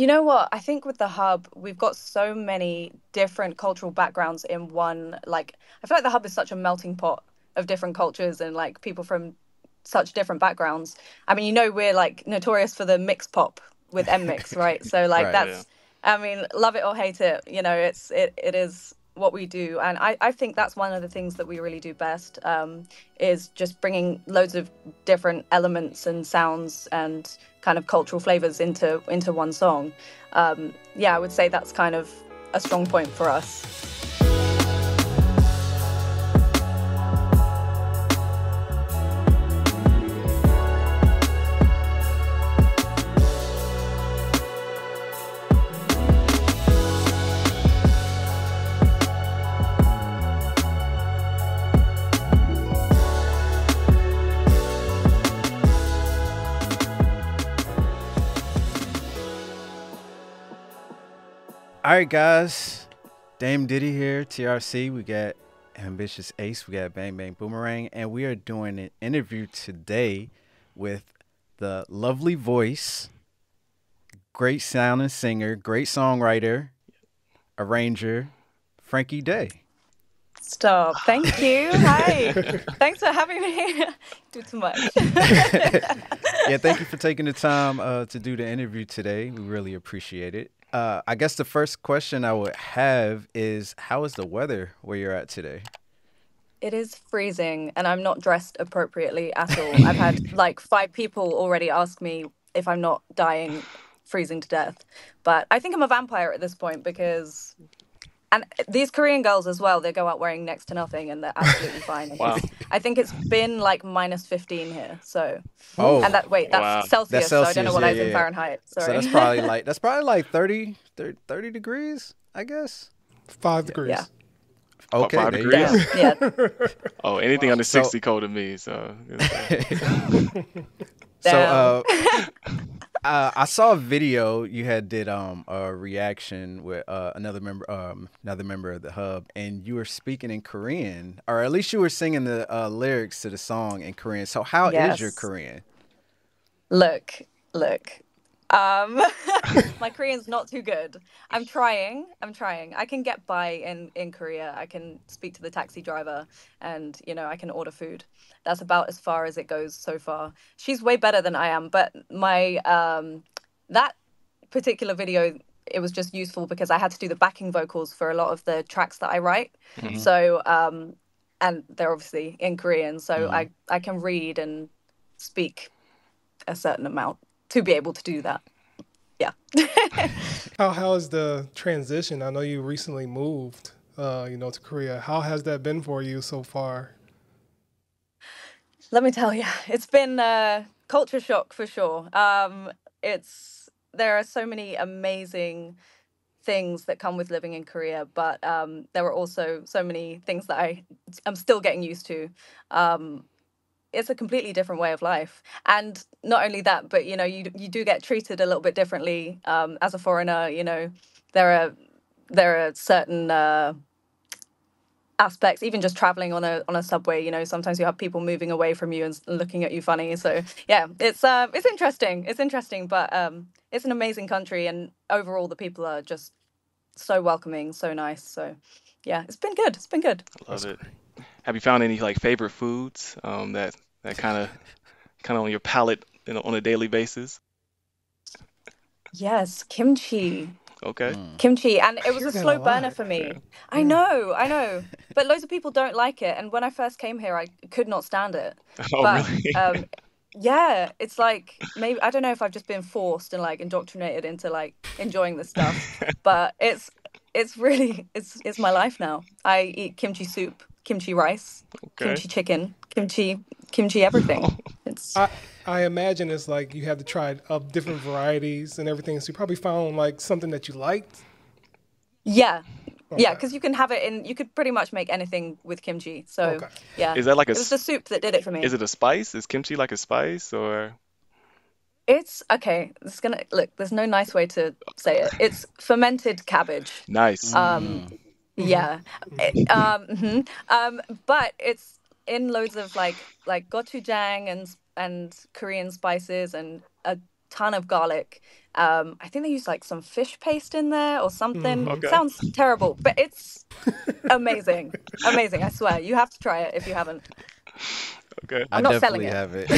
You know what? I think with the hub, we've got so many different cultural backgrounds in one. Like, I feel like the hub is such a melting pot of different cultures and like people from such different backgrounds. I mean, you know, we're like notorious for the mix pop with NMIXX, right? So like Right. that's, I mean, love it or hate it, you know, it's it it is what we do, and I I think that's one of the things that we really do best um, is just bringing loads of different elements and sounds and kind of cultural flavors into into one song. Um, yeah, I would say that's kind of a strong point for us. All right, guys. Dame Diddy here, TRC. We got Ambitious Ace. We got Bang Bang Boomerang. And we are doing an interview today with the lovely voice, great sounding singer, great songwriter, arranger, Frankie Day. Stop. Thank you. Hi. Thanks for having me. do too much. yeah, thank you for taking the time uh, to do the interview today. We really appreciate it. Uh, I guess the first question I would have is how is the weather where you're at today? It is freezing, and I'm not dressed appropriately at all. I've had like five people already ask me if I'm not dying freezing to death. But I think I'm a vampire at this point because. And these Korean girls as well, they go out wearing next to nothing and they're absolutely fine. Wow. I think it's been like minus 15 here. So, Oh, and that, wait, that's Wow. Celsius, That's so I don't know what yeah, that is yeah, in yeah. Fahrenheit. Sorry. so that's probably like that's probably like 30, 30, 30 degrees, I guess. Five degrees. Yeah. Okay, five degrees? go. yeah. Oh, anything under So- 60 cold to me. So So uh, uh, I saw a video you had did um a reaction with uh, another member um another member of the hub, and you were speaking in Korean, or at least you were singing the uh, lyrics to the song in Korean. So how is your Korean? Look, look. Um, my Korean's not too good. I'm trying. I'm trying. I can get by in in Korea. I can speak to the taxi driver, and you know, I can order food. That's about as far as it goes so far. She's way better than I am, but my um, that particular video it was just useful because I had to do the backing vocals for a lot of the tracks that I write. So um, and they're obviously in Korean, so I I can read and speak a certain amount to be able to do that. Yeah. How how is the transition? I know you recently moved, uh, you know, to Korea. How has that been for you so far? Let me tell you, it's been uh, culture shock for sure. Um, it's there are so many amazing things that come with living in Korea, but um, there are also so many things that I am still getting used to. Um, it's a completely different way of life, and not only that, but you know, you you do get treated a little bit differently um, as a foreigner. You know, there are there are certain. Uh, aspects even just traveling on a on a subway you know sometimes you have people moving away from you and looking at you funny so yeah it's uh it's interesting it's interesting but um it's an amazing country and overall the people are just so welcoming so nice so yeah it's been good it's been good I love it. Have you found any like favorite foods um, that that kind of kind of on your palate you know, on a daily basis? yes kimchi Okay. kimchi and it was hear a slow a lot. burner for me i know i know but loads of people don't like it and when i first came here i could not stand it Oh, but really? um yeah it's like maybe i don't know if i've just been forced and like indoctrinated into like enjoying this stuff but it's it's really it's it's my life now i eat kimchi soup kimchi rice Okay. kimchi chicken kimchi kimchi everything it's I I imagine it's like you had to try up different varieties and everything. So you probably found like something that you liked. yeah yeah because you can have it in you could pretty much make anything with kimchi so Okay. yeah Is that like a it was the soup that did it for me Is it a spice? Is kimchi like a spice or? it's okay it's gonna look there's no nice way to say it it's fermented cabbage Nice. Um, yeah. Um, mhm. um, but it's in loads of like like gochujang and and Korean spices and a ton of garlic. Um, I think they use like some fish paste in there or something. Okay. Sounds terrible, but it's amazing. amazing, I swear. You have to try it if you haven't. Okay. I'm I not selling definitely have it.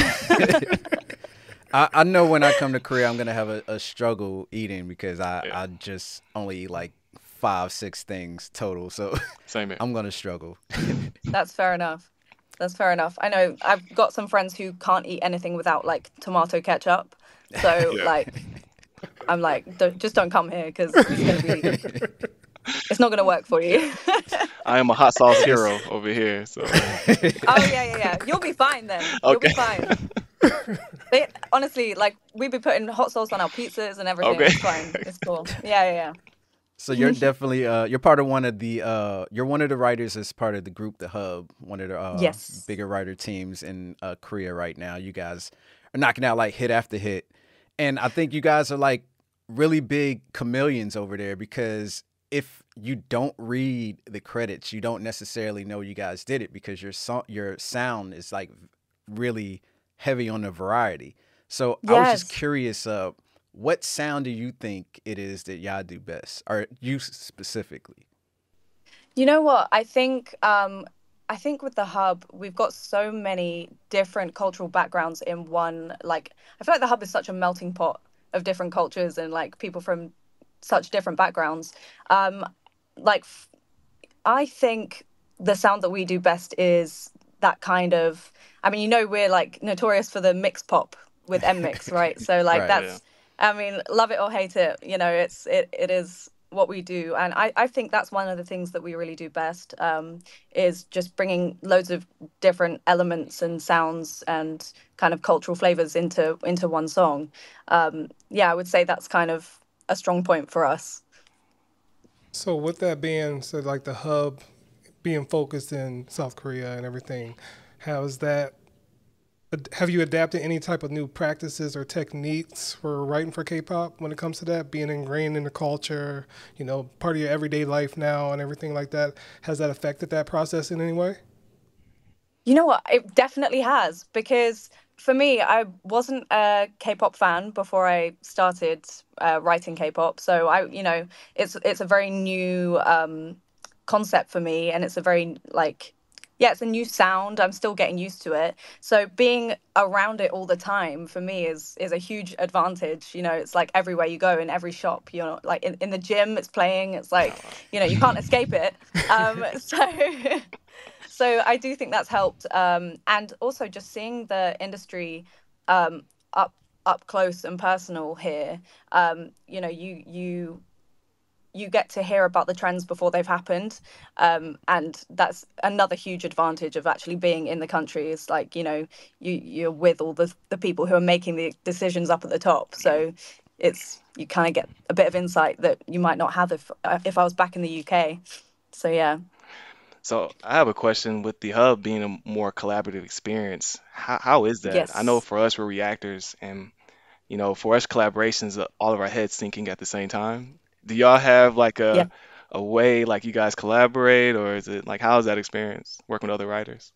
I, I know when I come to Korea, I'm gonna have a, a struggle eating because I, Yeah. I just only eat like five, six things total. So Same here. I'm gonna struggle. That's fair enough. That's fair enough. I know I've got some friends who can't eat anything without like tomato ketchup. So Yeah. like, I'm like, don't, just don't come here because it's be, it's not gonna work for you. I am a hot sauce hero over here, so oh yeah, yeah, yeah. You'll be fine then. You'll be fine. They, honestly, like we'd be putting hot sauce on our pizzas and everything. Okay. It's fine. It's cool. Yeah, yeah, yeah. So you're definitely uh you're part of one of the uh you're one of the writers as part of the group The Hub, one of the uh Yes. bigger writer teams in uh Korea right now. You guys are knocking out like hit after hit. And I think you guys are like really big chameleons over there because if you don't read the credits, you don't necessarily know you guys did it because your so- your sound is like really heavy on the variety. So I was just curious uh what sound do you think it is that y'all do best, or you specifically? You know what? I think um, I think with the hub, we've got so many different cultural backgrounds in one. Like, I feel like the hub is such a melting pot of different cultures and like people from such different backgrounds. Um, like, f- I think the sound that we do best is that kind of. I mean, you know, we're like notorious for the mix pop with NMIXX, right? So like Right. that's. I mean, love it or hate it, you know, it's it it is what we do, and I I think that's one of the things that we really do best. Um, is just bringing loads of different elements and sounds and kind of cultural flavors into into one song. Um, yeah, I would say that's kind of a strong point for us. So with that being said, like the hub being focused in South Korea and everything, how's that? Have you adapted any type of new practices or techniques for writing for K-pop when it comes to that? Being ingrained in the culture, you know, part of your everyday life now and everything like that. Has that affected that process in any way? You know what? It definitely has because for me, I wasn't a K-pop fan before I started uh, writing K-pop. So I, you know, it's it's a very new um, concept for me, and it's a very like, yeah, it's a new sound. I'm still getting used to it. So being around it all the time for me is is a huge advantage. You know, it's like everywhere you go in every shop. You know, like in, in the gym, it's playing. It's like, you know, you can't escape it. Um, so. so I do think that's helped, um, and also just seeing the industry um, up up close and personal here. Um, you know, you you you get to hear about the trends before they've happened, um, and that's another huge advantage of actually being in the country. Is like you know you you're with all the the people who are making the decisions up at the top. So it's you kind of get a bit of insight that you might not have if uh, if I was back in the UK. So yeah. So I have a question with the hub being a more collaborative experience. How how is that? I know for us we're reactors and you know for us collaborations uh, all of our heads thinking at the same time. Do y'all have like Yeah. a a way like you guys collaborate or is it like how is that experience working with other writers?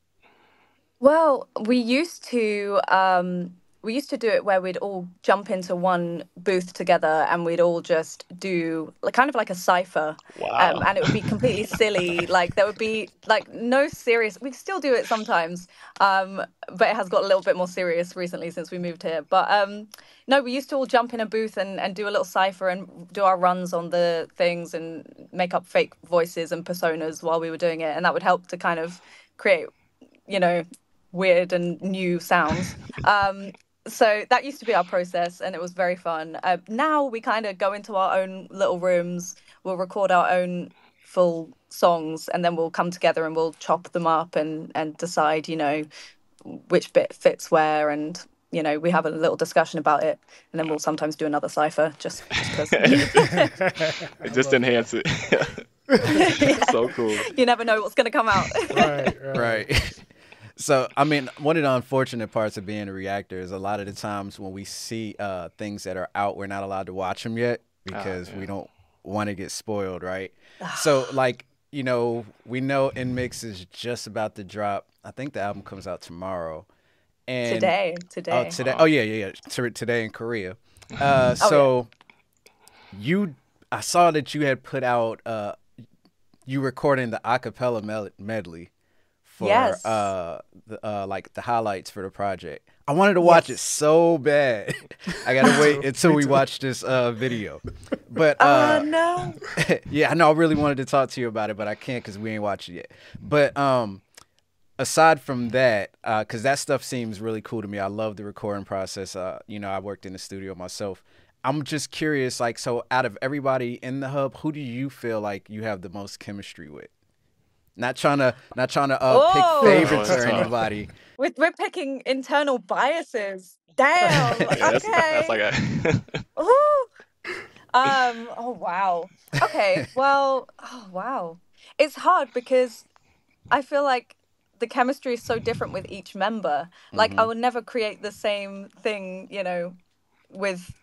Well, we used to um, we used to do it where we'd all jump into one booth together and we'd all just do like kind of like a cipher, um, and it would be completely silly. Like there would be like no serious. We still do it sometimes, um, but it has got a little bit more serious recently since we moved here. But um, no, we used to all jump in a booth and, and do a little cipher and do our runs on the things and make up fake voices and personas while we were doing it, and that would help to kind of create you know, weird and new sounds. Um, so that used to be our process, and it was very fun. Uh, now we kind of go into our own little rooms. We'll record our own full songs, and then we'll come together and we'll chop them up and and decide, you know, which bit fits where, and you know, we have a little discussion about it, and then we'll sometimes do another cipher just because It just enhance it. So cool. you never know what's going to come out. Right, right. Right. So, I mean, one of the unfortunate parts of being a reactor is a lot of the times when we see uh, things that are out, we're not allowed to watch them yet because we yeah. don't want to get spoiled, right? so, like, you know, we know NMIXX is just about to drop. I think the album comes out tomorrow. and today, today. Oh, today. Oh yeah, yeah, yeah. To- Today in Korea. Uh, Oh, so you, I saw that you had put out. Uh, you recording the acapella mel- medley for Yes. uh, the, uh, like the highlights for the project. I wanted to watch it so bad. I gotta wait until we watch this uh, video. But Oh uh, no. yeah, I know. I really wanted to talk to you about it, but I can't because we ain't watched it yet. But um, aside from that, because that stuff seems really cool to me. I love the recording process. Uh, you know, I worked in the studio myself. I'm just curious, like, so out of everybody in the hub, who do you feel like you have the most chemistry with? Not trying to, not trying to uh, pick favorites or anybody. We're, we're picking internal biases. Damn. Yeah, that's, okay. that's like a Ooh. Um. Oh wow. Okay. Well. Oh wow. It's hard because I feel like the chemistry is so different with each member. Like I would never create the same thing, you know, with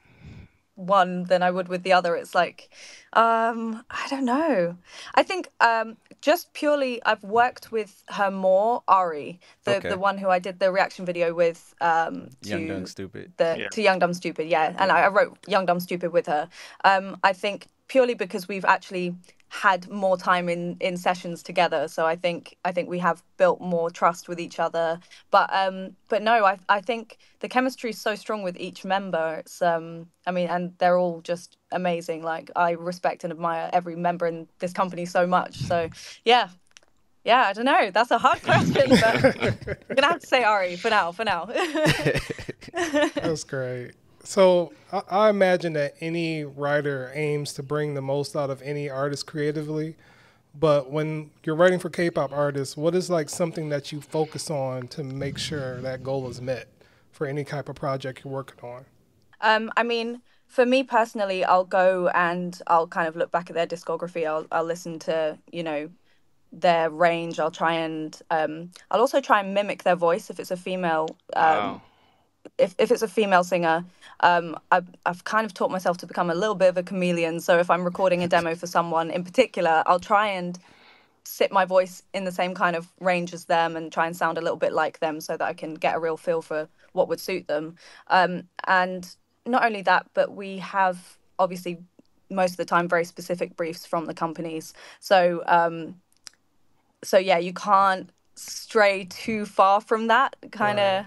one than I would with the other. It's like, um, I don't know. I think um, just purely I've worked with her more, Ari, the Okay. the one who I did the reaction video with. Um, to Young, dumb, stupid. the Yeah. to Young Dumb Stupid, yeah. And I, I wrote Young Dumb Stupid with her. Um, I think purely because we've actually had more time in in sessions together. So I think I think we have built more trust with each other. But um, but no, I I think the chemistry is so strong with each member. It's um, I mean, and they're all just amazing. Like I respect and admire every member in this company so much. So yeah. Yeah, I don't know. That's a hard question, but I'm gonna have to say Ari for now. For now. That's great. So I, I imagine that any writer aims to bring the most out of any artist creatively. But when you're writing for K-pop artists, what is like something that you focus on to make sure that goal is met for any type of project you're working on? Um, I mean, for me personally, I'll go and I'll kind of look back at their discography. I'll I'll listen to you know their range. I'll try and um, I'll also try and mimic their voice if it's a female. Um, wow. If, if it's a female singer, um, I've, I've kind of taught myself to become a little bit of a chameleon. So if I'm recording a demo for someone in particular, I'll try and sit my voice in the same kind of range as them and try and sound a little bit like them so that I can get a real feel for what would suit them. Um, and not only that, but we have obviously most of the time very specific briefs from the companies. So um, so yeah, you can't stray too far from that kind of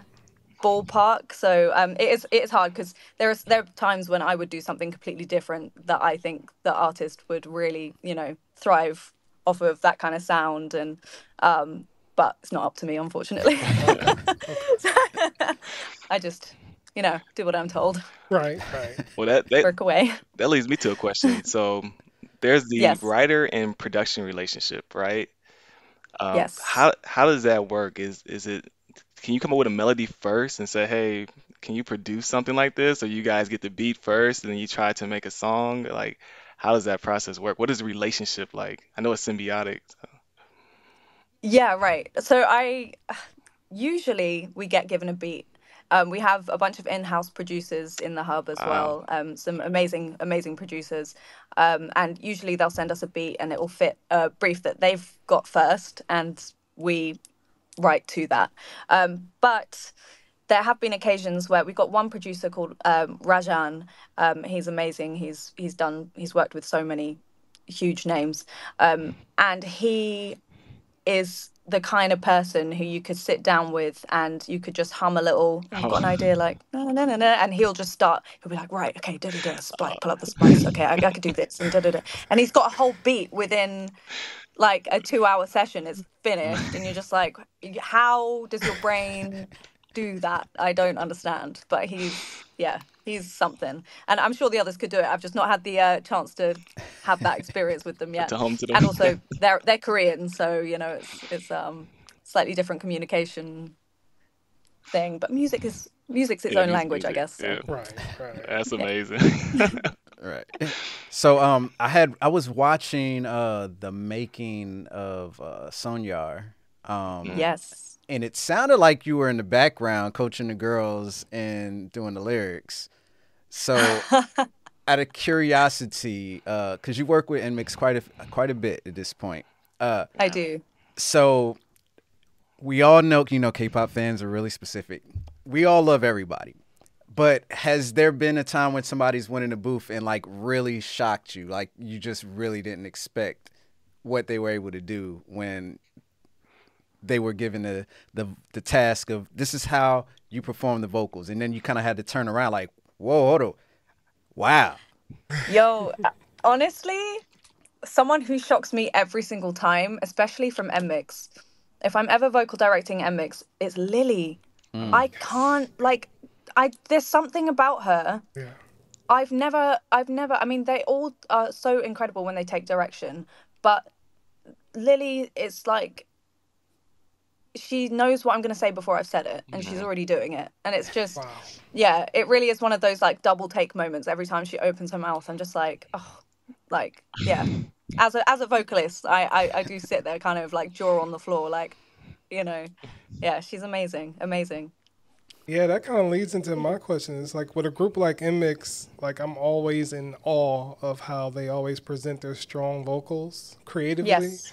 ballpark. So um, it is it is hard because there is there are times when I would do something completely different that I think the artist would really you know thrive off of that kind of sound and um, but it's not up to me unfortunately. I just you know do what I'm told, Right, right. Well, that, that work away. that leads me to a question. So there's the Yes. writer and production relationship, right? Um, Yes. How how does that work? Is is it can you come up with a melody first and say, hey, can you produce something like this? Or you guys get the beat first and then you try to make a song? Like, how does that process work? What is the relationship like? I know it's symbiotic. so- Yeah, right. So I usually we get given a beat. Um, we have a bunch of in-house producers in the hub as Wow. well. Um, some amazing, amazing producers, um, and usually they'll send us a beat and it will fit a brief that they've got first, and we write to that. Um, but there have been occasions where we've got one producer called um, Rajan. Um, he's amazing. He's he's done he's worked with so many huge names, um, and he is the kind of person who you could sit down with and you could just hum a little. I've got an idea, like no, no, no, no, and he'll just start. He'll be like, right, okay, da da da, spice, pull up the spice. Okay, I, I could do this and da da da, and he's got a whole beat within like a two-hour session. is finished, and you're just like, how does your brain do that? I don't understand. But he's yeah, he's something, and I'm sure the others could do it. I've just not had the uh, chance to have that experience with them yet To home to them. and also they're they're Korean, so you know it's it's um slightly different communication thing. But music is music's its Yeah, own music, language, I guess. so. yeah. Right, right. That's amazing. Right. So um I had I was watching uh the making of uh Soñar. Um Yes. and it sounded like you were in the background coaching the girls and doing the lyrics. So out of curiosity, uh cuz you work with NMIXX quite a quite a bit at this point. Uh I do. so we all know, you know, K-pop fans are really specific. We all love everybody. But has there been a time when somebody's went in the booth and like really shocked you? Like you just really didn't expect what they were able to do when they were given the the the task of this is how you perform the vocals, and then you kind of had to turn around like, whoa, hold on, wow. Yo, honestly, someone who shocks me every single time, especially from NMIXX. If I'm ever vocal directing NMIXX, it's Lily. Mm. I can't like I there's something about her. Yeah. I've never I've never I mean they all are so incredible when they take direction, but Lily it's like she knows what I'm going to say before I've said it and she's already doing it. And it's just Wow. yeah, it really is one of those like double take moments every time she opens her mouth. I'm just like, oh, like yeah. As a as a vocalist, I, I I do sit there kind of like jaw on the floor, like, you know, yeah, she's amazing, amazing. Yeah, that kind of leads into my question. It's like with a group like NMIXX, like I'm always in awe of how they always present their strong vocals creatively. Yes.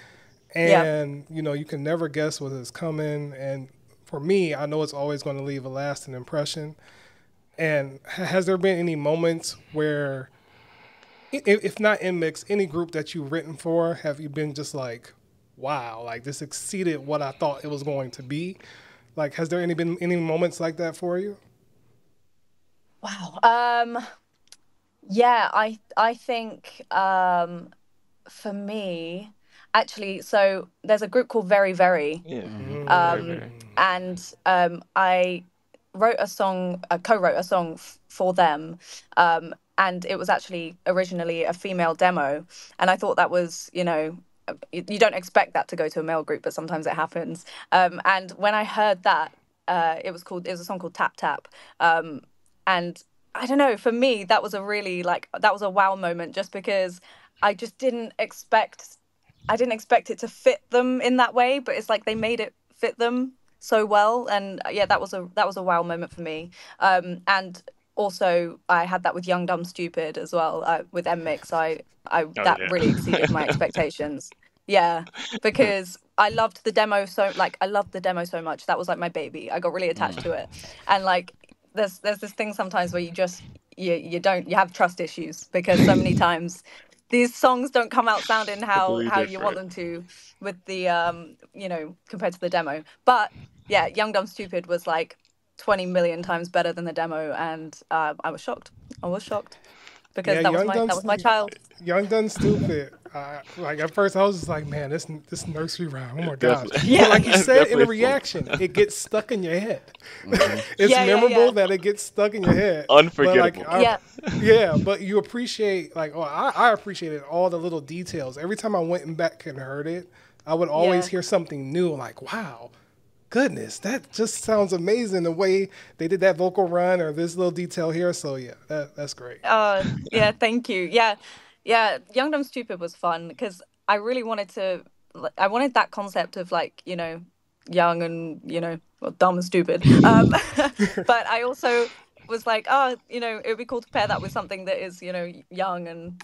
Yeah. And you know, you can never guess what is coming. And for me, I know it's always going to leave a lasting impression. And has there been any moments where, if not NMIXX, any group that you've written for, have you been just like, wow, like this exceeded what I thought it was going to be? Like, has there any been any moments like that for you? Wow. Um yeah, I I think um for me actually so there's a group called VERIVERY Yeah. um very. and um I wrote a song uh, co-wrote a song f- for them um and it was actually originally a female demo and I thought that was you know you, don't expect that to go to a male group but sometimes it happens. Um and when I heard that uh it was called it was a song called Tap Tap. Um and I don't know, for me, that was a really like that was a wow moment just because I just didn't expect I didn't expect it to fit them in that way, but it's like they made it fit them so well. And uh, yeah, that was a that was a wow moment for me. Um and also I had that with Young Dumb Stupid as well uh, with NMIXX. I I that yeah. really exceeded my expectations. Yeah, because I loved the demo so like I loved the demo so much. That was like my baby. I got really attached to it. And like there's there's this thing sometimes where you just you you don't you have trust issues because so many times these songs don't come out sounding how Completely how you want them to with the um you know compared to the demo. But yeah, Young Dumb Stupid was like 20 million times better than the demo and uh, I was shocked. I was shocked because Yeah, that was my that was my child. Young Dumb Stupid. Uh, like at first, I was just like, man, this this nursery rhyme. Oh my gosh. Definitely. But like you said in Definitely the reaction, it gets stuck in your head. Mm-hmm. it's Yeah, yeah, memorable yeah. that it gets stuck in your head. But, Unforgettable. like, I- Yeah. yeah, but you appreciate like oh, I, I appreciated all the little details. Every time I went and back and heard it, I would always Yeah. hear something new. Like wow, goodness, that just sounds amazing. The way they did that vocal run or this little detail here. So yeah, that, that's great. Uh, yeah, thank you. Yeah, yeah. Young Dumb Stupid was fun because I really wanted to. I wanted that concept of like you know, young and you know, well, dumb and stupid. Um, but I also was like, oh, you know, it would be cool to pair that with something that is you know young and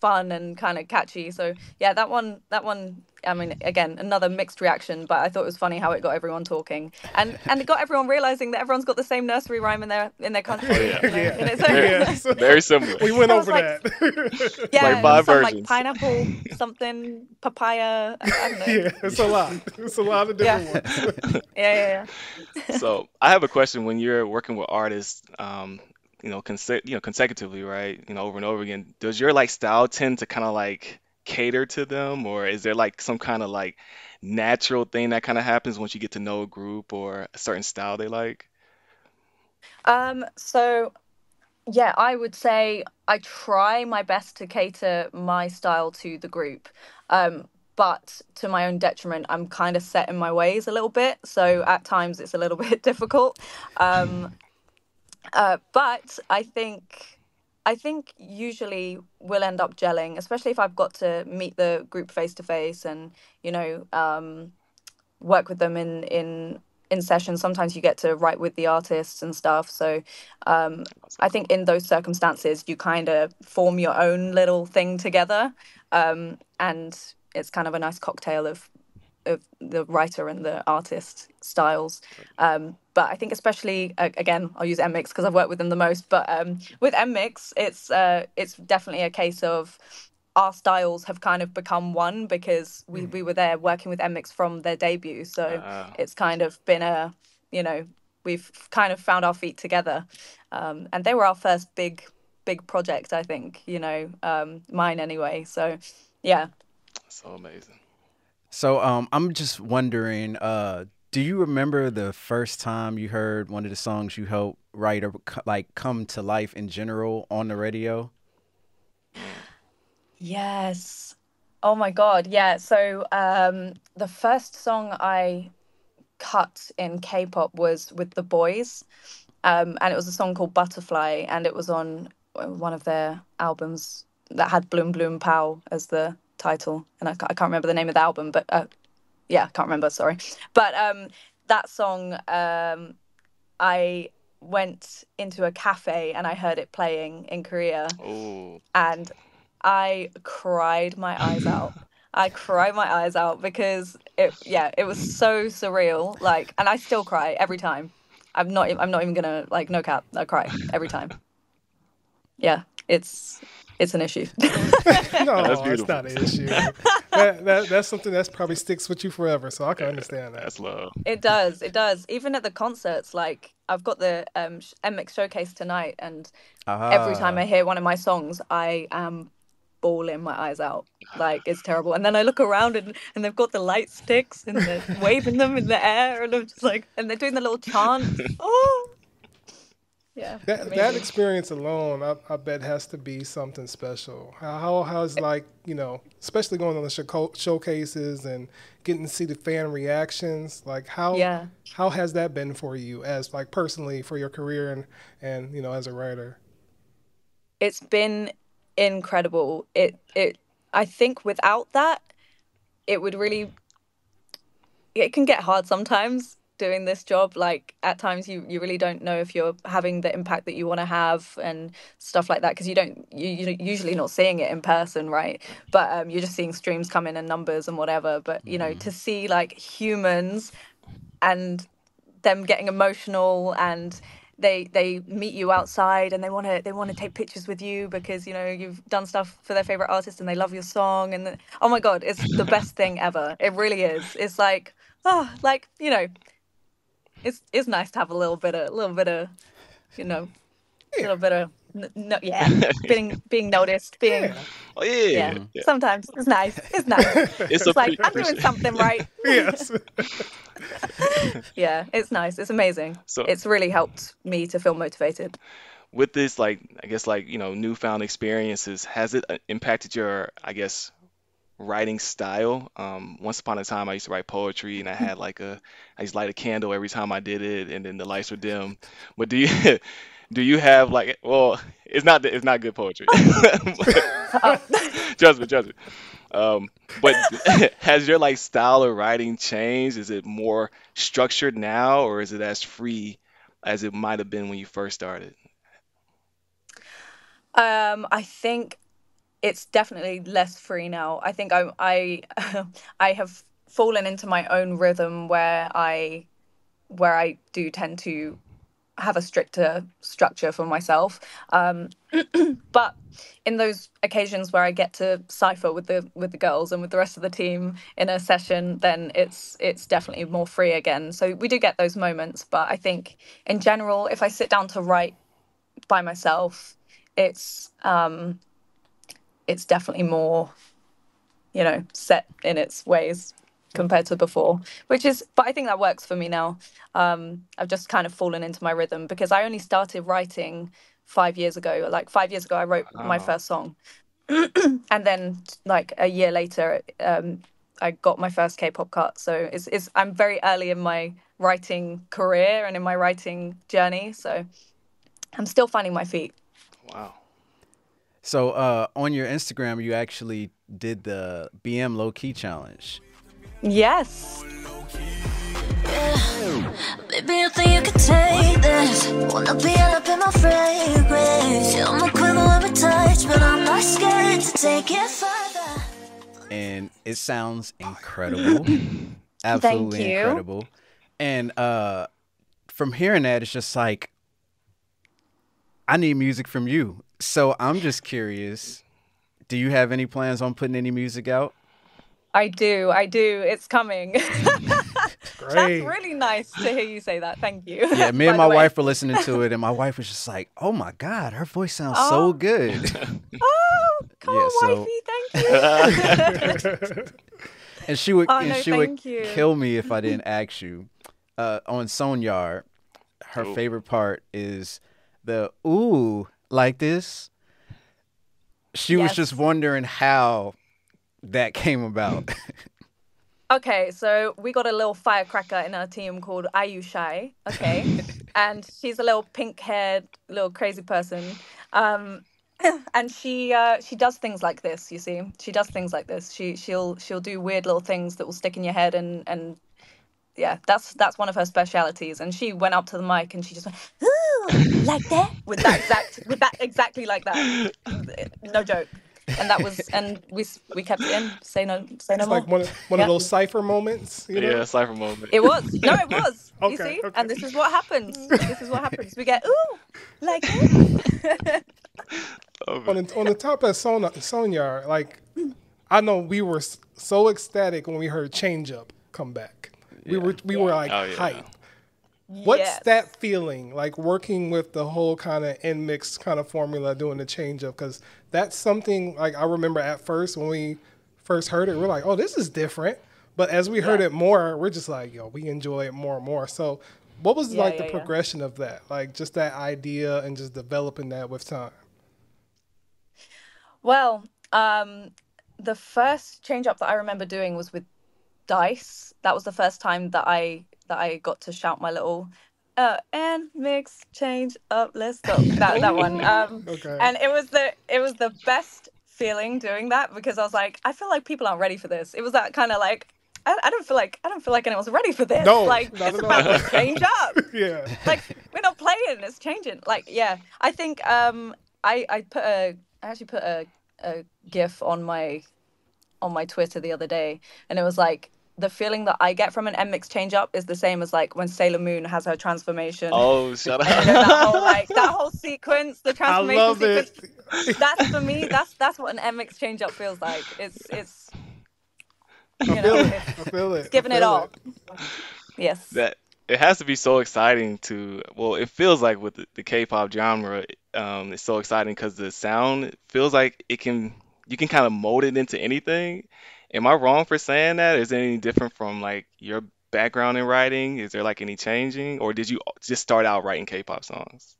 fun and kind of catchy. So yeah, that one, that one. I mean, again, another mixed reaction, but I thought it was funny how it got everyone talking and and it got everyone realizing that everyone's got the same nursery rhyme in their in their country. yeah. you know, Yeah. it's- Yeah, so- Very similar. we went over like- that. Yeah, Like five some versions. like pineapple, something, papaya. I don't know. yeah, it's a lot. It's a lot of different ones. Yeah, yeah, yeah. So I have a question. When you're working with artists, um, you know, you know, consecutively, right? You know, over and over again, does your like style tend to kind of like cater to them, or is there like some kind of like natural thing that kind of happens once you get to know a group or a certain style they like? Um, so yeah, I would say I try my best to cater my style to the group. Um, but to my own detriment, I'm kind of set in my ways a little bit. So at times it's a little bit difficult. Um, uh, but I think I think usually we'll end up gelling, especially if I've got to meet the group face to face and you know um, work with them in in in sessions. Sometimes you get to write with the artists and stuff. So um, I think in those circumstances, you kind of form your own little thing together, um, and it's kind of a nice cocktail of of the writer and the artist styles. Um, but I think especially again, I'll use Mix because I've worked with them the most. But um, with Mix, it's uh, it's definitely a case of our styles have kind of become one because we, mm. we were there working with Mix from their debut. So uh. it's kind of been a you know we've kind of found our feet together, um, and they were our first big big project. I think you know um, mine anyway. So yeah, so amazing. So um, I'm just wondering, uh, do you remember the first time you heard one of the songs you helped write or like come to life in general on the radio? Yes. Oh my god, yeah. So um, the first song I cut in K-pop was with the Boyz, um, and it was a song called Butterfly, and it was on uh, one of their albums that had Bloom Bloom Pow as the title, and I can't, I can't remember the name of the album, but uh, yeah, I can't remember. Sorry, but um, that song, um, I went into a cafe and I heard it playing in Korea, Ooh. and I cried my eyes out. I cried my eyes out because it, yeah, it was so surreal. Like, and I still cry every time. I'm not, I'm not even gonna like no cap. I cry every time. Yeah, it's it's an issue. no, it's not an issue. that, that, that's something that's probably sticks with you forever. So I can understand that. That's love. It does. It does. Even at the concerts, like I've got the um, NMIXX showcase tonight, and uh-huh. every time I hear one of my songs, I am bawling my eyes out. Like it's terrible. And then I look around and, and they've got the light sticks and they're waving them in the air, and I'm just like, and they're doing the little chant. Oh yeah. That that experience alone, I, I bet, has to be something special. How how how's like you know, especially going on the show, showcases and getting to see the fan reactions. Like how yeah. how has that been for you as like personally for your career and and you know as a writer? It's been incredible. It it I think without that, it would really it can get hard sometimes doing this job like at times you you really don't know if you're having the impact that you want to have and stuff like that because you don't you, you're usually not seeing it in person right? But um, you're just seeing streams come in and numbers and whatever. But you know mm. to see like humans and them getting emotional and they they meet you outside and they want to they want to take pictures with you because you know you've done stuff for their favorite artist and they love your song and the, oh my god it's the best thing ever. It really is. It's like oh like you know it's it's nice to have a little bit of a little bit of you know a little bit of no, yeah, being being noticed, being yeah. Oh, yeah. yeah. yeah. Sometimes it's nice. It's nice. It's, it's like I'm doing something right. yes. yeah, it's nice. It's amazing. So it's really helped me to feel motivated. With this, like I guess, like you know, newfound experiences, has it uh, impacted your, I guess, writing style. Um, once upon a time, I used to write poetry, and I had like a, I used to light a candle every time I did it, and then the lights were dim. But do you, do you have like, well, it's not it's not good poetry. trust me, trust me. Um, but has your like style of writing changed? Is it more structured now, or is it as free as it might have been when you first started? Um, I think it's definitely less free now. I think I I I have fallen into my own rhythm where I where I do tend to have a stricter structure for myself. Um, but in those occasions where I get to cipher with the with the girls and with the rest of the team in a session, then it's it's definitely more free again. So we do get those moments, but I think in general, if I sit down to write by myself, it's um, it's definitely more, you know, set in its ways compared to before, which is, but I think that works for me now. Um, I've just kind of fallen into my rhythm because I only started writing five years ago. Like five years ago, I wrote oh. my first song. and then like a year later, um, I got my first K-pop cut. So it's, it's, I'm very early in my writing career and in my writing journey. So I'm still finding my feet. Wow. So uh, on your Instagram, you actually did the BM low key challenge. Yes. Yeah. Baby, you think you can take this? Wanna be all up in my fragrance. You're my quiver every touch, but I'm not scared to take it further. and it sounds incredible. Absolutely you. incredible. And uh from hearing that it's just like I need music from you. So I'm just curious, do you have any plans on putting any music out? I do, I do. It's coming. Great. That's really nice to hear you say that. Thank you. Yeah, me and my wife were listening to it and my wife was just like, "Oh my god, her voice sounds Oh. so good." Oh, come Yeah, on, so- wifey. Thank you. and she would Oh, and no, she would you. kill me if I didn't ask you. Uh, on Soñar, her Ooh. favorite part is the ooh like this. She was just wondering how that came about. Okay, so we got a little firecracker in our team called Ayushai. Okay, and she's a little pink-haired, little crazy person. Um, and she uh, she does things like this. You see, she does things like this. She she'll she'll do weird little things that will stick in your head, and and yeah, that's that's one of her specialities. And she went up to the mic and she just went ooh like that with that exact with that exactly like that. No joke. And that was and we we kept it in. Say no say no It's more. like one of, one Yeah. of those cipher moments. You know? Yeah, cipher moment. It was. No, it was. you Okay, see? okay. And this is what happens. This is what happens. We get, ooh, like that. On the, on the top of Son- Soñar, like I know we were so ecstatic when we heard Change Up come back. We were we were like Oh, yeah. hype. What's Yes. that feeling like working with the whole kind of NMIXX kind of formula doing the change up? Because that's something like I remember at first when we first heard it, we're like, oh, this is different. But as we heard Yeah. it more, we're just like, yo, we enjoy it more and more. So, what was Yeah, like yeah, the progression of that? Like just that idea and just developing that with time. Well, um, the first change up that I remember doing was with Dice. That was the first time that I that I got to shout my little uh, and mix change up. Let's go. That that one. Um, Okay. and it was the it was the best feeling doing that because I was like, I feel like people aren't ready for this. It was that kind of like. I, I don't feel like I don't feel like anyone's ready for this. No, like not it's about all. to change up. yeah. like we're not playing it's changing like yeah i think um i i put a i actually put a, a gif on my on my twitter the other day and it was like the feeling that i get from an NMIXX change up is the same as like when sailor moon has her transformation Oh, shut you know, that up. whole like that whole sequence the I transformation love sequence it. that's for me that's that's what an NMIXX change up feels like it's it's you I know it. it's I feel it. I giving it feel all yes that it has to be so exciting to well it feels like with the, the k-pop genre um it's so exciting because the sound feels like it can you can kind of mold it into anything am i wrong for saying that? Is it any different from like your background in writing? Is there like any changing? Or did you just start out writing k-pop songs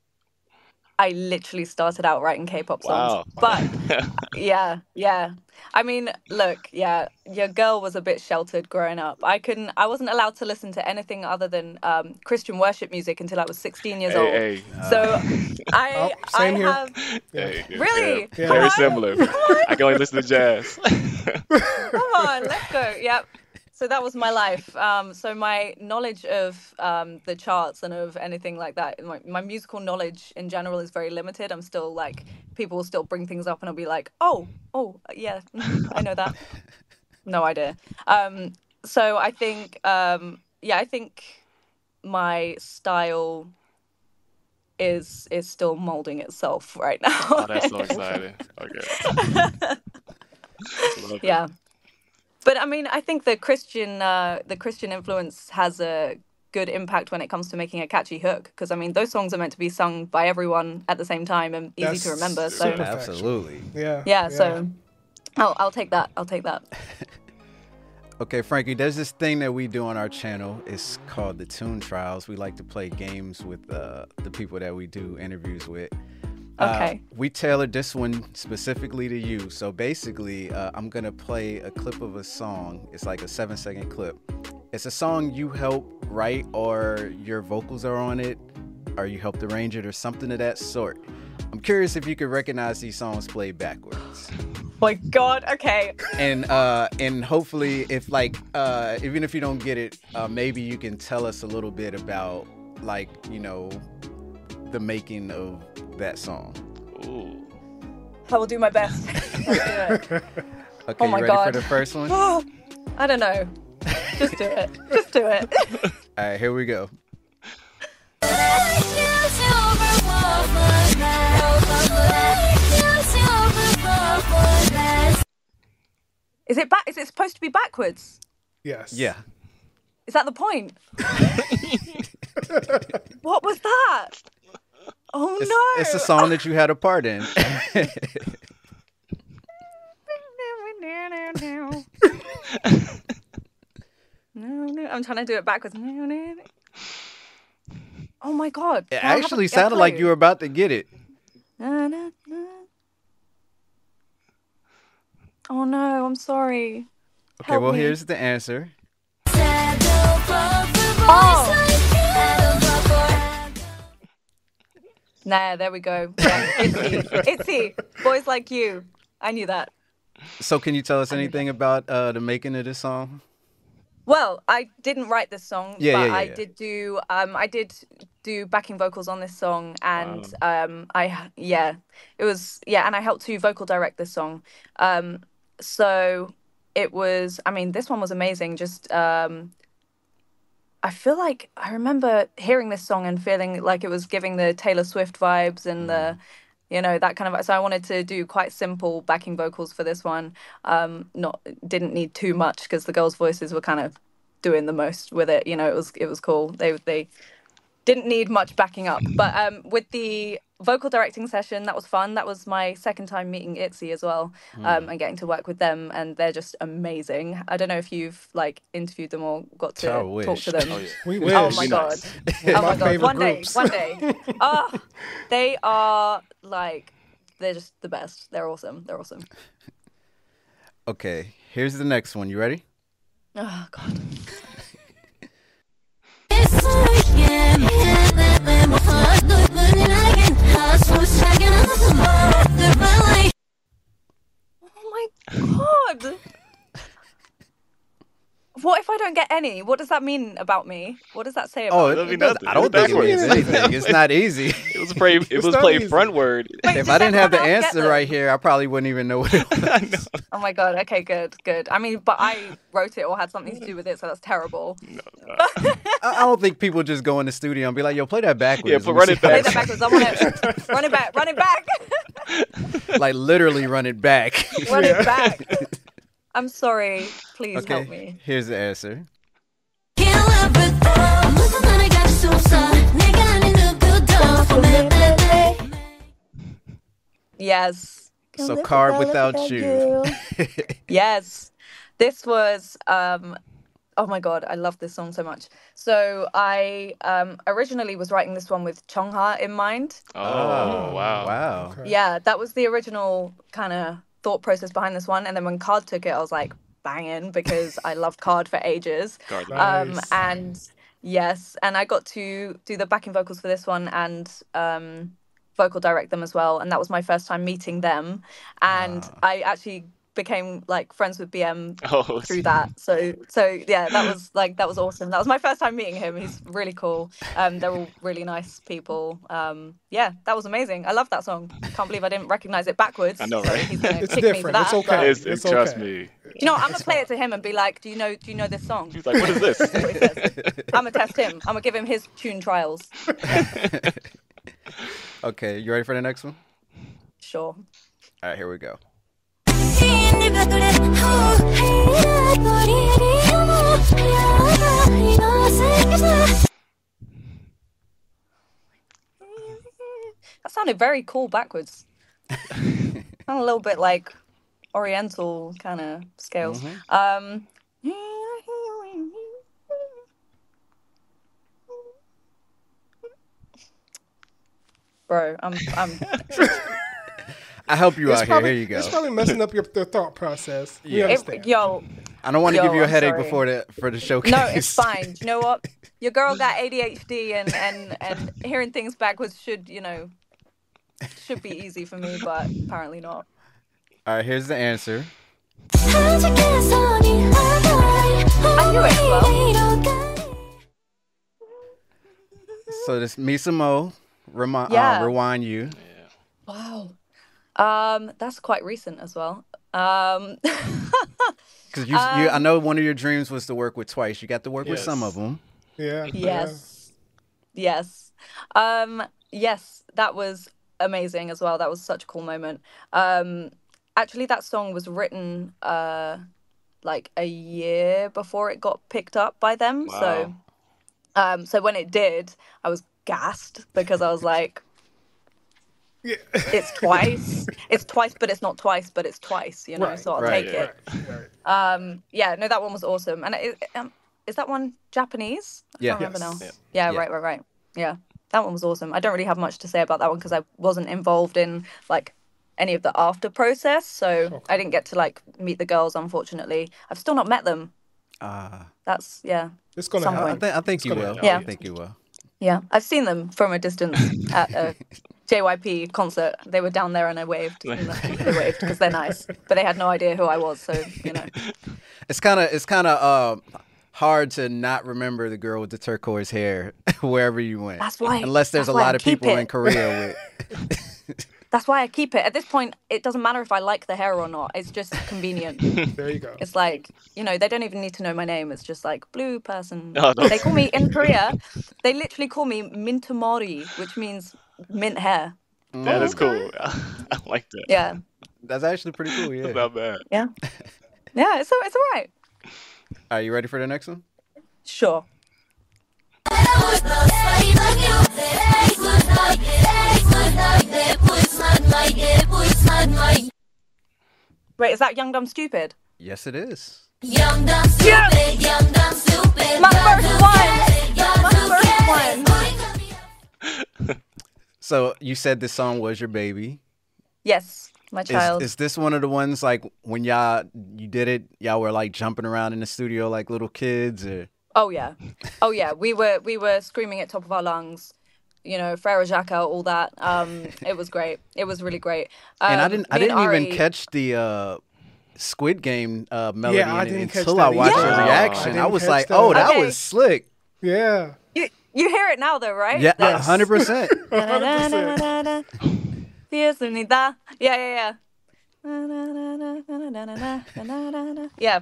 I literally started out writing K-pop songs, Wow. but yeah, yeah. I mean, look, yeah, your girl was a bit sheltered growing up. I couldn't, I wasn't allowed to listen to anything other than um, Christian worship music until I was 16 years old. hey, So I, Oh, same I here. have, hey, hey, Really? yeah, Yeah. very similar i can only listen to jazz come on, let's go. Yep. So that was my life. Um, so my knowledge of um, the charts and of anything like that, my, my musical knowledge in general is very limited. I'm still like, people will still bring things up and I'll be like, oh, oh, yeah, I know that. No idea. Um, so I think, um, yeah, I think my style is is still molding itself right now. oh that's so exciting okay yeah. it. Yeah but i mean i think the christian uh the christian influence has a good impact when it comes to making a catchy hook because i mean those songs are meant to be sung by everyone at the same time and easy That's to remember so super Absolutely. Yeah. yeah, so I'll, I'll take that i'll take that Okay, Frankie, there's this thing that we do on our channel. It's called the Tune Trials. We like to play games with uh, the people that we do interviews with. Uh, Okay. we tailored this one specifically to you. So basically, uh, I'm going to play a clip of a song. It's like a seven second clip. It's a song you help write, or your vocals are on it, or you helped arrange it, or something of that sort. I'm curious if you could recognize these songs played backwards my god okay and uh and hopefully if like uh even if you don't get it uh maybe you can tell us a little bit about like you know the making of that song Ooh. i will do my best Let's do it. Okay, Oh my ready God. for the first one? All I don't know. Just do it. Just do it. All right, here we go. Is it back? Is it supposed to be backwards? Yes. Yeah. Is that the point? what was that? Oh It's, no! it's a song that you had a part in. I'm trying to do it backwards. Oh my god! It Do I have a- actually sounded like you were about to get it. Na, na, na. Oh no! I'm sorry. Okay, Help well, me. here's the answer. Oh. Nah, there we go. Yeah, Itzy, Itzy, boys like you. I knew that. So, can you tell us anything about uh, the making of this song? Well, I didn't write this song, Yeah, but yeah, yeah, I yeah. did do um I did do backing vocals on this song and um I yeah, it was yeah, and I helped to vocal direct this song. Um so it was I mean, this one was amazing. Just um I feel like I remember hearing this song and feeling like it was giving the Taylor Swift vibes and the you know that kind of so i wanted to do quite simple backing vocals for this one um not didn't need too much because the girls voices were kind of doing the most with it you know it was it was cool. They they didn't need much backing up but um with the vocal directing session that was fun that was my second time meeting itzy as well um and getting to work with them and they're just amazing i don't know if you've like interviewed them or got to I talk to them Oh yeah. We wish. Oh my god! Oh My my god! favorite One day, one day. Oh, they are like they're just the best. They're awesome. They're awesome. Okay, here's the next one. You ready? Oh god. Oh my god. What if I don't get any? What does that mean about me? What does that say oh, about Oh, me? it, That'd be it does. I don't think it means anything. It's not easy. It was played. It was not played easy. frontward. Wait, if I didn't have the everyone else get answer right here, I probably wouldn't even know what it was. Oh my god. Okay, good, good. I mean, but I wrote it or had something to do with it, so that's terrible. I, I don't think people just go in the studio and be like, "Yo, play that backwards." Yeah, Let but run it how Play back. that backwards. I want to run it back. Run it back. like literally run it back. Run it back. I'm sorry. Please help okay, me. here's the answer. Yes. So, car Without You. yes. This was um oh my god, I love this song so much. So I um originally was writing this one with Chungha in mind. Oh wow. Wow. Yeah, that was the original kind of thought process behind this one. And then when KARD took it, I was like banging because I loved KARD for ages. KARD Um Nice. and yes, and I got to do the backing vocals for this one and um vocal direct them as well. And that was my first time meeting them. And I actually became like friends with BM Oh, through that. So so yeah, that was like that was awesome. That was my first time meeting him. He's really cool. Um, they're all really nice people. Um, yeah, that was amazing. I love that song. Can't believe I didn't recognize it backwards. I know, right? he's gonna It's me for different. that. It's but- okay. It's, It's trust okay. me. you know. I'm gonna play it to him and be like, "Do you know? Do you know this song?" He's like, what is this? I'm gonna test him. I'm gonna give him his tune trials. Okay, you ready for the next one? Sure. All right, here we go. That sounded very cool backwards. Sound a little bit like Oriental kind of scales. Um, bro, I'm I'm I help you It's out here. probably, Here you go. It's probably messing up your the thought process. We Yeah. it, yo. I don't want to Yo, give you a I'm headache sorry. before the for the showcase. No, it's fine. You know what? Your girl got ADHD, and and and hearing things backwards should you know should be easy for me, but apparently not. All right, here's the answer. I knew it well. So this MISAMO, remind, Yeah. uh, rewind you. Wow. Um, that's quite recent as well. Um, Because you, you, I know one of your dreams was to work with Twice. You got to work with some of them. Yeah. yes, yes, um, yes. That was amazing as well. That was such a cool moment. Um, actually, that song was written uh, like a year before it got picked up by them. So, um, so when it did, I was gassed because I was like, Yeah. it's twice. it's twice, but it's not twice, but it's twice. You know, Right, so I'll right, take yeah. it. Right, right. Um, yeah, no, that one was awesome. And it, um, is that one Japanese? I Yeah. can't remember Yes. now. Yeah. Yeah, Yeah. right, right, right. Yeah, that one was awesome. I don't really have much to say about that one because I wasn't involved in like any of the after process, so I didn't get to like meet the girls. Unfortunately, I've still not met them. Ah, That's yeah, It's gonna Some I, I think I think you will. happen. Yeah. I think you will. yeah. I've seen them from a distance at a JYP concert. They were down there and I waved. And they waved because they're nice, but they had no idea who I was. So you know, It's kind of it's kind of uh, hard to not remember the girl with the turquoise hair wherever you went. That's why- Unless there's a lot I of people it. in Korea with. that's why I keep it. At this point, it doesn't matter if I like the hair or not. It's just convenient. There you go. It's like, you know, they don't even need to know my name. It's just like blue person. Oh, no. They call me in Korea, they literally call me Mintomori, which means mint hair. That is cool. I like that. Yeah. That's actually pretty cool. Yeah. That's not bad. Yeah. Yeah, it's it's all right. Are you ready for the next one? Sure. Wait, is that Young Dumb Stupid? Yes, it is. Young, dumb, stupid, young, dumb, stupid. My first one. So you said this song was your baby. Yes, my child. is this one of the ones like when y'all you did it, y'all were like jumping around in the studio like little kids, or Oh yeah, oh yeah. We were we were screaming at top of our lungs. You know, Frere Jacques, all that. Um, it was great. It was really great. Um, and I didn't I didn't even catch the uh, Squid Game uh, melody I in it didn't catch until I watched either. your Yeah. reaction. I I, was like, that. oh, that Okay. was slick. Yeah. You hear it now, though, right? Yeah, yeah, 100%. 100%. yeah, yeah, yeah. yeah.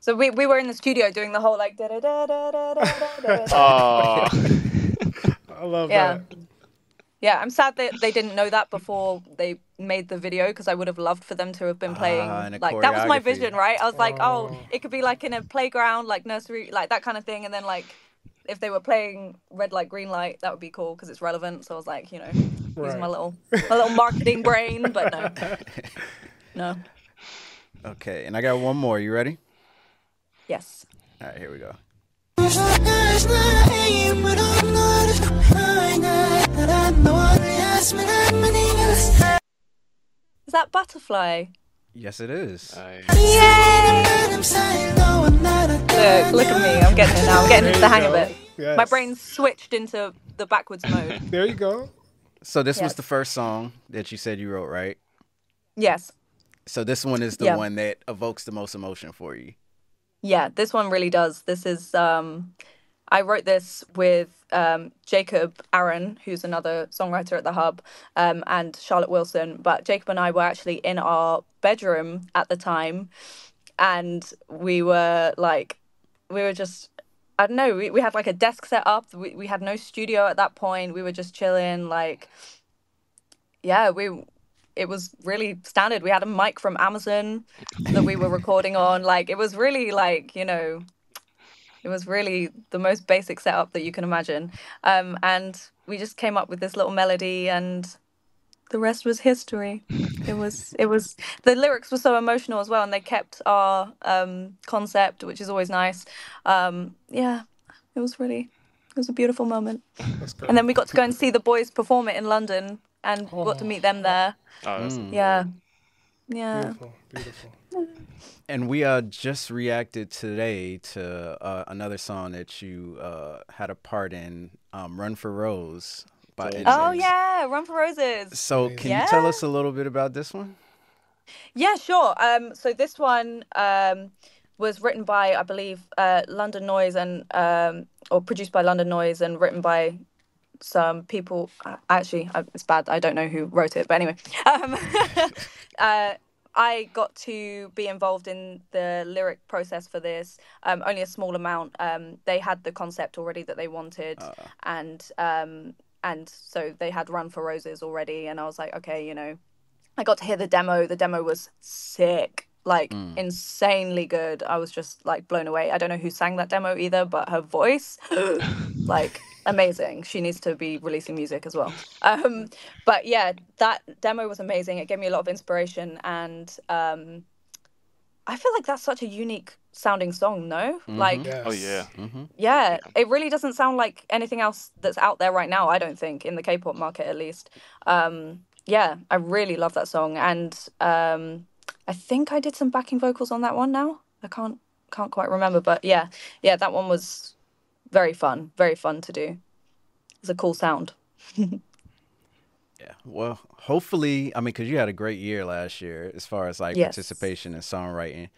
So we, we were in the studio doing the whole like da da da da da da da. Oh. I love yeah. that. Yeah, I'm sad that they didn't know that before they made the video because I would have loved for them to have been playing. Like that was my vision, right? I was like, oh, it could be like in a playground, like nursery, like that kind of thing, and then like if they were playing red light, green light, that would be cool because it's relevant. So I was like, you know, using my little my little marketing brain, but no, no, Okay, and I got one more. You ready? yes. All right, here we go. Is that butterfly? Yes, it is. I- Look, look at me. I'm getting it now. I'm getting into the hang of it. Yes. My brain switched into the backwards mode. There you go. So this was the first song that you said you wrote, right? Yes. So this one is the Yeah. one that evokes the most emotion for you. Yeah, this one really does. This is um I wrote this with um Jacob Aaron, who's another songwriter at the Hub, um, and Charlotte Wilson. But Jacob and I were actually in our bedroom at the time and we were like we were just I don't know, we, we had like a desk set up. We we had no studio at that point. We were just chilling, like yeah, we it was really standard. We had a mic from Amazon that we were recording on. Like it was really like, you know, it was really the most basic setup that you can imagine. Um, and we just came up with this little melody and the rest was history. It was it was the lyrics were so emotional as well and they kept our um concept, which is always nice. Um, yeah, it was really it was a beautiful moment. That's great. And then we got to go and see the boys perform it in London and got to meet them there. oh, that's- Yeah. Yeah. beautiful, beautiful. And we uh just reacted today to uh, another song that you uh had a part in, um, "Run for Rose" by. Oh, Oh NMIXX. yeah, Run for Roses. So can you tell us a little bit about this one? Yeah, sure. Um, so this one um, was written by, I believe, uh, London Noise and um, or produced by London Noise and written by some people. uh, Actually, uh, it's bad. I don't know who wrote it, but anyway, um, uh, I got to be involved in the lyric process for this. Um, only a small amount. Um, they had the concept already that they wanted, and um, and so they had Run for Roses already, and I was like, okay, you know, I got to hear the demo. The demo was sick, like insanely good. I was just like blown away. I don't know who sang that demo either, but her voice, like amazing. She needs to be releasing music as well. Um, but yeah, that demo was amazing. It gave me a lot of inspiration, and um, I feel like that's such a unique sounding song. No, like Yes. Oh yeah. yeah, it really doesn't sound like anything else that's out there right now. I don't think in the K-pop market, at least. Um, yeah, I really love that song, and um, I think I did some backing vocals on that one. Now I can't can't quite remember, but yeah, yeah, that one was very fun, very fun to do. It's a cool sound. Yeah. Well, hopefully, I mean, because you had a great year last year as far as like Yes. participation in songwriting.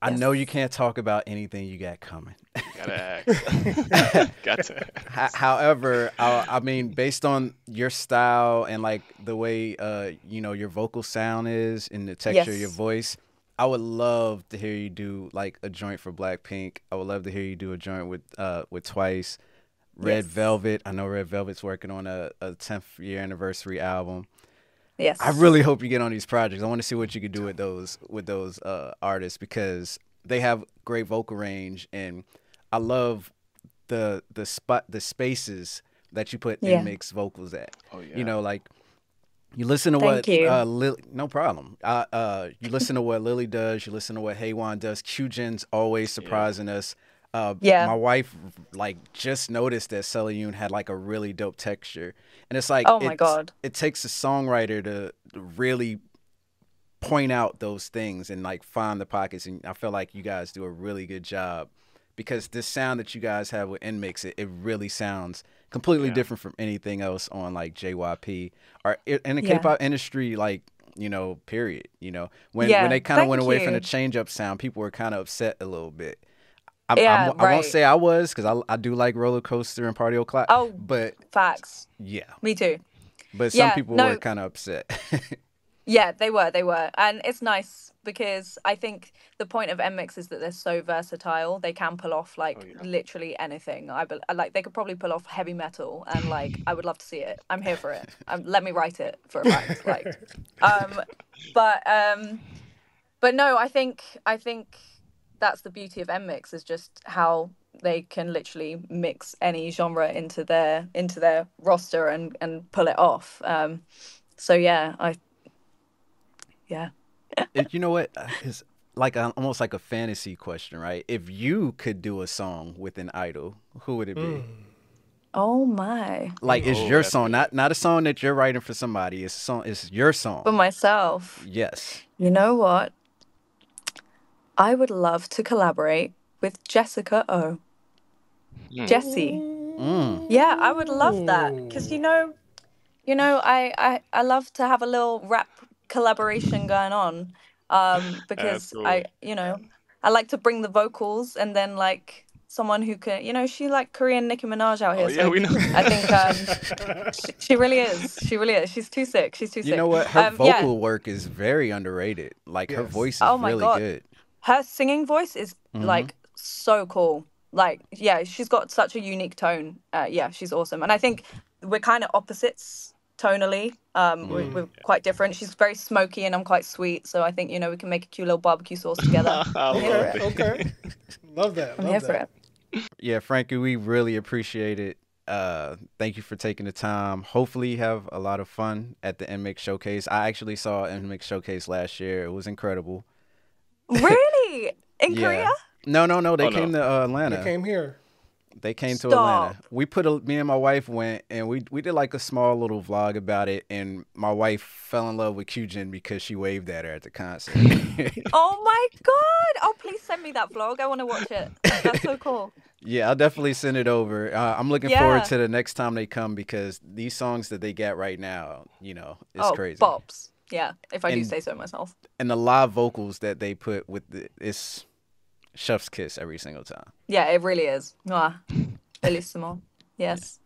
I know you can't talk about anything you got coming. Gotta ask. Got to. Ho- However, I, I mean, based on your style and like the way uh you know your vocal sound is and the texture of your voice, I would love to hear you do like a joint for Blackpink. I would love to hear you do a joint with uh with Twice, Red Yes. Velvet. I know Red Velvet's working on a, a 10th year anniversary album. Yes, I really hope you get on these projects. I want to see what you can do with those with those uh, artists because they have great vocal range, and I love the the spot the spaces that you put Yeah. in mix vocals at. Oh yeah. You know, like you listen to Thank what you. uh, Lily, no problem. Uh, uh, you listen to what Lily does. You listen to what Haewon does. Kyujin's always surprising us. Uh, Yeah. my wife like just noticed that Yoon had like a really dope texture, and it's like Oh my God. it takes a songwriter to really point out those things and like find the pockets. And I feel like you guys do a really good job because this sound that you guys have with NMIXX, it, it really sounds completely Yeah. different from anything else on like JYP or in the Yeah. K-pop industry. Like you know, period. You know, when Yeah, when they kind of went away from the change up sound, people were kind of upset a little bit. I, Yeah, I, I won't say I was because I, I do like roller coaster and party o'clock. Oh, but Facts. yeah, Me too. but some Yeah, people no. were kind of upset. Yeah, they were, they were. And it's nice because I think the point of NMIXX is that they're so versatile. They can pull off like Oh, yeah. literally anything. I bel like they could probably pull off heavy metal and like I would love to see it. I'm here for it. Um, let me write it for a fact. Like um but um but no, I think I think that's the beauty of NMIXX is just how they can literally mix any genre into their into their roster and and pull it off. Um so yeah, I yeah. It- you know what? Uh, It's like a, almost like a fantasy question, right? If you could do a song with an idol, who would it be? Oh my. Like it's Oh, your song, not not a song that you're writing for somebody. It's a song. It's your song. For myself, yes. you know what? I would love to collaborate with Jessica O. Hmm. Jessi. Mm. Yeah, I would love that because you know, you know, I, I I love to have a little rap collaboration going on, um, because I, you know, I like to bring the vocals and then like someone who can, you know, she like Korean Nicki Minaj out here. Oh, yeah, so we know. I think um, she, she really is. She really is. She's too sick. She's too sick. You know what? Her Um, vocal yeah. work is very underrated. Like her voice is Oh my really God. good. Her singing voice is Mm-hmm. like so cool. Like, yeah, she's got such a unique tone. Uh, yeah, she's awesome. And I think we're kind of opposites tonally. Um, we're, Mm. we're quite different. She's very smoky and I'm quite sweet. So I think, you know, we can make a cute little barbecue sauce together. I I'm here love for it. it. Okay. Love that. I'm love here for it. Yeah, Frankie, we really appreciate it. Uh, thank you for taking the time. Hopefully, you have a lot of fun at the NMIXX showcase. I actually saw NMIXX showcase last year. It was incredible. Really? In Yeah. Korea? No, no, no. They Oh, no. came to uh, Atlanta. They came here. They came to Atlanta. We put a me and my wife went and we we did like a small little vlog about it and my wife fell in love with Kyujin because she waved at her at the concert. Oh my God. Oh, please send me that vlog. I want to watch it. That's so cool. yeah, I'll definitely send it over. Uh, I'm looking Yeah. forward to the next time they come because these songs that they got right now, you know, it's oh, crazy. bops. Yeah, if I do say so myself. And the live vocals that they put with the, it's chef's kiss every single time. Yeah, it really is. Mwah. Bellissimo. Yes.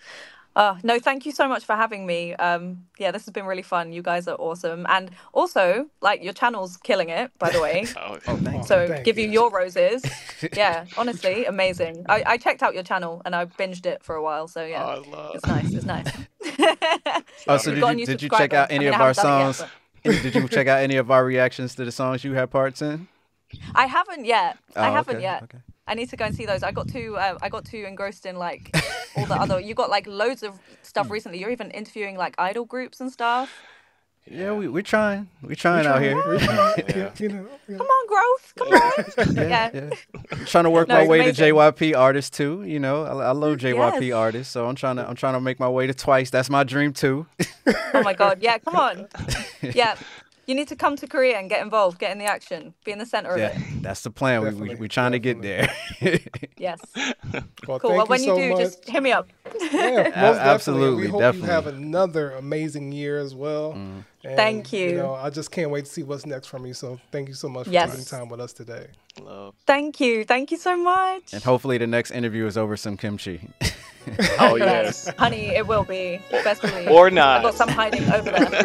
Oh, no, thank you so much for having me. Um, yeah, this has been really fun. You guys are awesome. And also, like, your channel's killing it, by the way. Oh, Oh, thanks. So Thank give you you. your roses. Yeah, honestly, amazing. I, I checked out your channel and I binged it for a while. So yeah, Oh, I love. it's nice. It's nice. Oh, so did you, did you check out any I mean, of our haven't done it yet, songs? Did you check out any of our reactions to the songs you had parts in? I haven't yet. I Oh, haven't okay, yet. okay. I need to go and see those. I got too uh, I got too engrossed in like all the other. You got like loads of Hmm. stuff recently. You're even interviewing like idol groups and stuff. Yeah, we we're trying. We're trying out here. Yeah, you know, yeah. Come on, growth. Come on. yeah, Yeah. yeah. I'm trying to work No, my way amazing. to JYP artists too. You know, I, I love JYP Yes. artists, so I'm trying to I'm trying to make my way to twice. That's my dream too. Oh my god. Yeah. Come on. Yeah. You need to come to Korea and get involved, get in the action, be in the center of yeah, it. that's the plan. We we Definitely, we trying to get there. Yes. Well, Cool. thank Well, when you, you, so do, much. just hit me up. Yeah, most definitely. absolutely, We hope definitely. you have another amazing year as well. Mm. And, Thank you. You know, I just can't wait to see what's next from you. So thank you so much for Yes. taking time with us today. love. Thank you. Thank you so much. and hopefully the next interview is over some kimchi. Oh yes. Honey, it will be. Best believe. Or not. I've got some hiding over there.